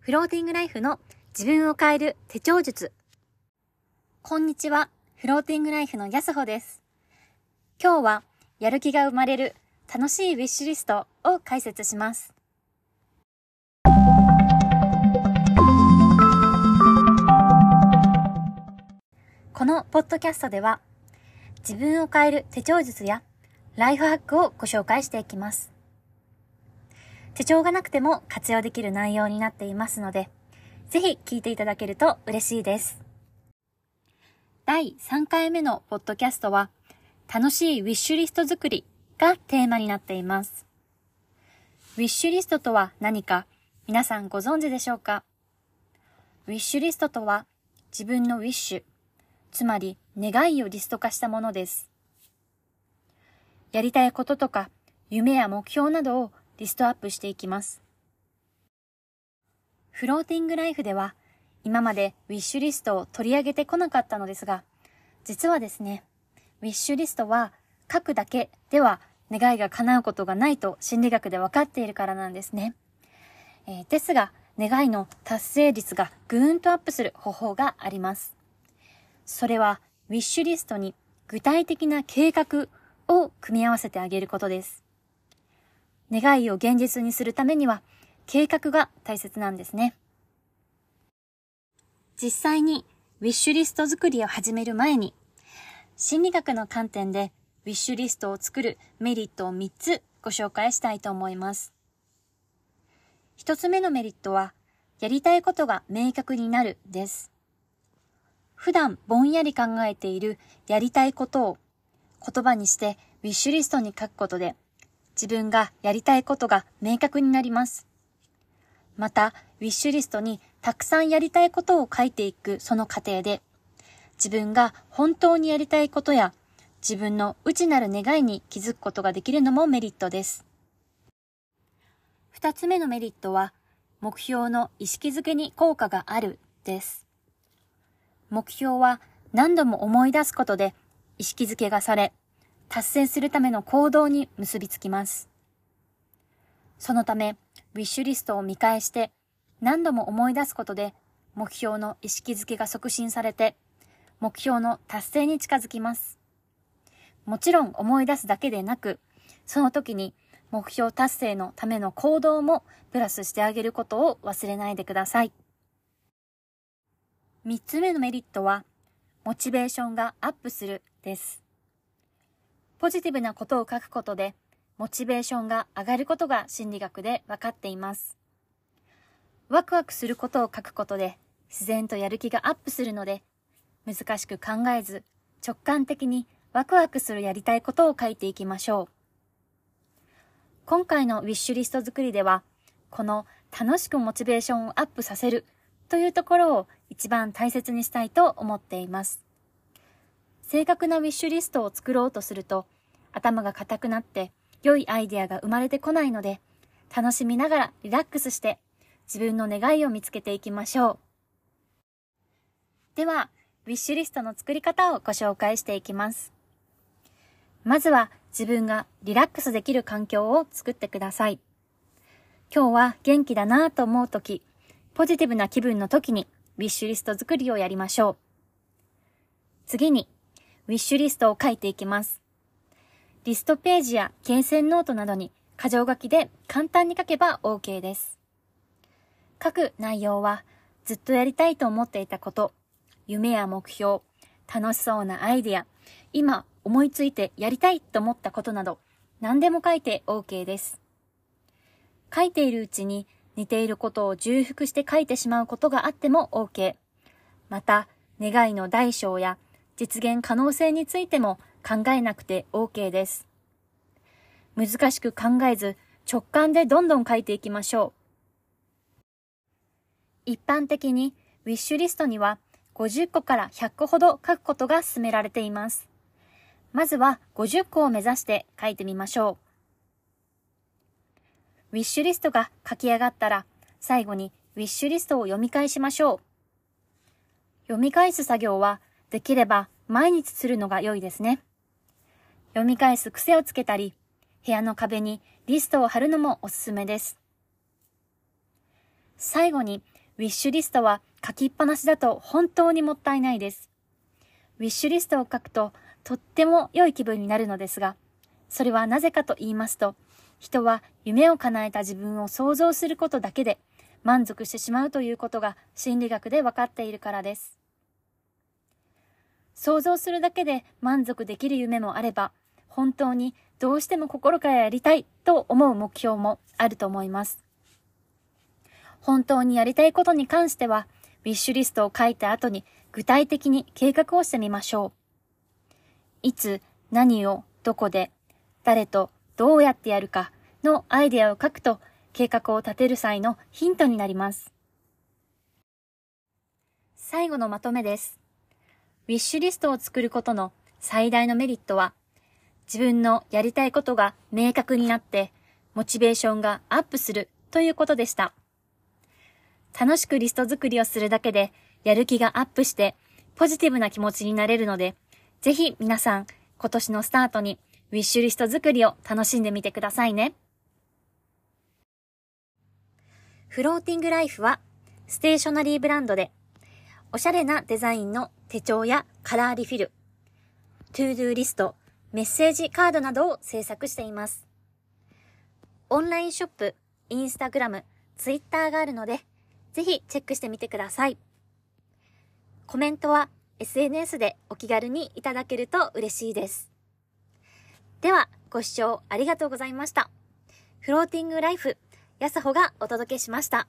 フローティングライフの自分を変える手帳術。こんにちは。フローティングライフのやすほです。今日はやる気が生まれる楽しいウィッシュリストを解説します。このポッドキャストでは自分を変える手帳術やライフハックをご紹介していきます。手帳がなくても活用できる内容になっていますので、ぜひ聞いていただけると嬉しいです。第3回目のポッドキャストは、楽しいウィッシュリスト作りがテーマになっています。ウィッシュリストとは何か皆さんご存知でしょうか？ウィッシュリストとは自分のウィッシュ、つまり願いをリスト化したものです。やりたいこととか夢や目標などをリストアップしていきます。フローティングライフでは今までウィッシュリストを取り上げてこなかったのですが、実はですね、ウィッシュリストは書くだけでは願いが叶うことがないと心理学で分かっているからなんですね。えー、ですが、願いの達成率がぐーんとアップする方法があります。それは、ウィッシュリストに具体的な計画を組み合わせてあげることです。願いを現実にするためには計画が大切なんですね。実際にウィッシュリスト作りを始める前に心理学の観点でウィッシュリストを作るメリットを3つご紹介したいと思います。1つ目のメリットはやりたいことが明確になるです。普段ぼんやり考えているやりたいことを言葉にしてウィッシュリストに書くことで自分がやりたいことが明確になります。また、ウィッシュリストにたくさんやりたいことを書いていくその過程で、自分が本当にやりたいことや自分の内なる願いに気づくことができるのもメリットです。二つ目のメリットは、目標の意識づけに効果があるです。目標は何度も思い出すことで意識づけがされ、達成するための行動に結びつきます。そのため、ウィッシュリストを見返して何度も思い出すことで目標の意識づけが促進されて目標の達成に近づきます。もちろん思い出すだけでなく、その時に目標達成のための行動もプラスしてあげることを忘れないでください。三つ目のメリットは、モチベーションがアップするです。ポジティブなことを書くことで、モチベーションが上がることが心理学で分かっています。ワクワクすることを書くことで、自然とやる気がアップするので、難しく考えず、直感的にワクワクするやりたいことを書いていきましょう。今回のウィッシュリスト作りでは、この楽しくモチベーションをアップさせるというところを一番大切にしたいと思っています。正確なウィッシュリストを作ろうとすると、頭が硬くなって良いアイデアが生まれてこないので、楽しみながらリラックスして自分の願いを見つけていきましょう。では、ウィッシュリストの作り方をご紹介していきます。まずは自分がリラックスできる環境を作ってください。今日は元気だなぁと思うとき、ポジティブな気分の時にウィッシュリスト作りをやりましょう。次にウィッシュリストを書いていきます。リストページや罫線ノートなどに箇条書きで簡単に書けば OK です。書く内容はずっとやりたいと思っていたこと、夢や目標、楽しそうなアイディア、今思いついてやりたいと思ったことなど何でも書いて OK です。書いているうちに似ていることを重複して書いてしまうことがあっても OK。また、願いの大小や実現可能性についても考えなくて OK です。難しく考えず直感でどんどん書いていきましょう。一般的にウィッシュリストには50個から100個ほど書くことが勧められています。まずは50個を目指して書いてみましょう。ウィッシュリストが書き上がったら最後にウィッシュリストを読み返しましょう。読み返す作業はできれば毎日するのが良いですね。読み返す癖をつけたり、部屋の壁にリストを貼るのもおすすめです。最後に、ウィッシュリストは書きっぱなしだと本当にもったいないです。ウィッシュリストを書くととっても良い気分になるのですが、それはなぜかと言いますと、人は夢を叶えた自分を想像することだけで満足してしまうということが心理学で分かっているからです。想像するだけで満足できる夢もあれば、本当にどうしても心からやりたいと思う目標もあると思います。本当にやりたいことに関しては、ウィッシュリストを書いた後に具体的に計画をしてみましょう。いつ、何を、どこで、誰と、どうやってやるかのアイデアを書くと計画を立てる際のヒントになります。最後のまとめです。ウィッシュリストを作ることの最大のメリットは、自分のやりたいことが明確になって、モチベーションがアップするということでした。楽しくリスト作りをするだけで、やる気がアップして、ポジティブな気持ちになれるので、ぜひ皆さん、今年のスタートに、ウィッシュリスト作りを楽しんでみてくださいね。Floating Life は、ステーショナリーブランドで、おしゃれなデザインの手帳やカラーリフィル、 to-do リスト、メッセージカードなどを制作しています。オンラインショップ、インスタグラム、ツイッターがあるので、ぜひチェックしてみてください。コメントは SNS でお気軽にいただけると嬉しいです。では、ご視聴ありがとうございました。フローティングライフ、やさほがお届けしました。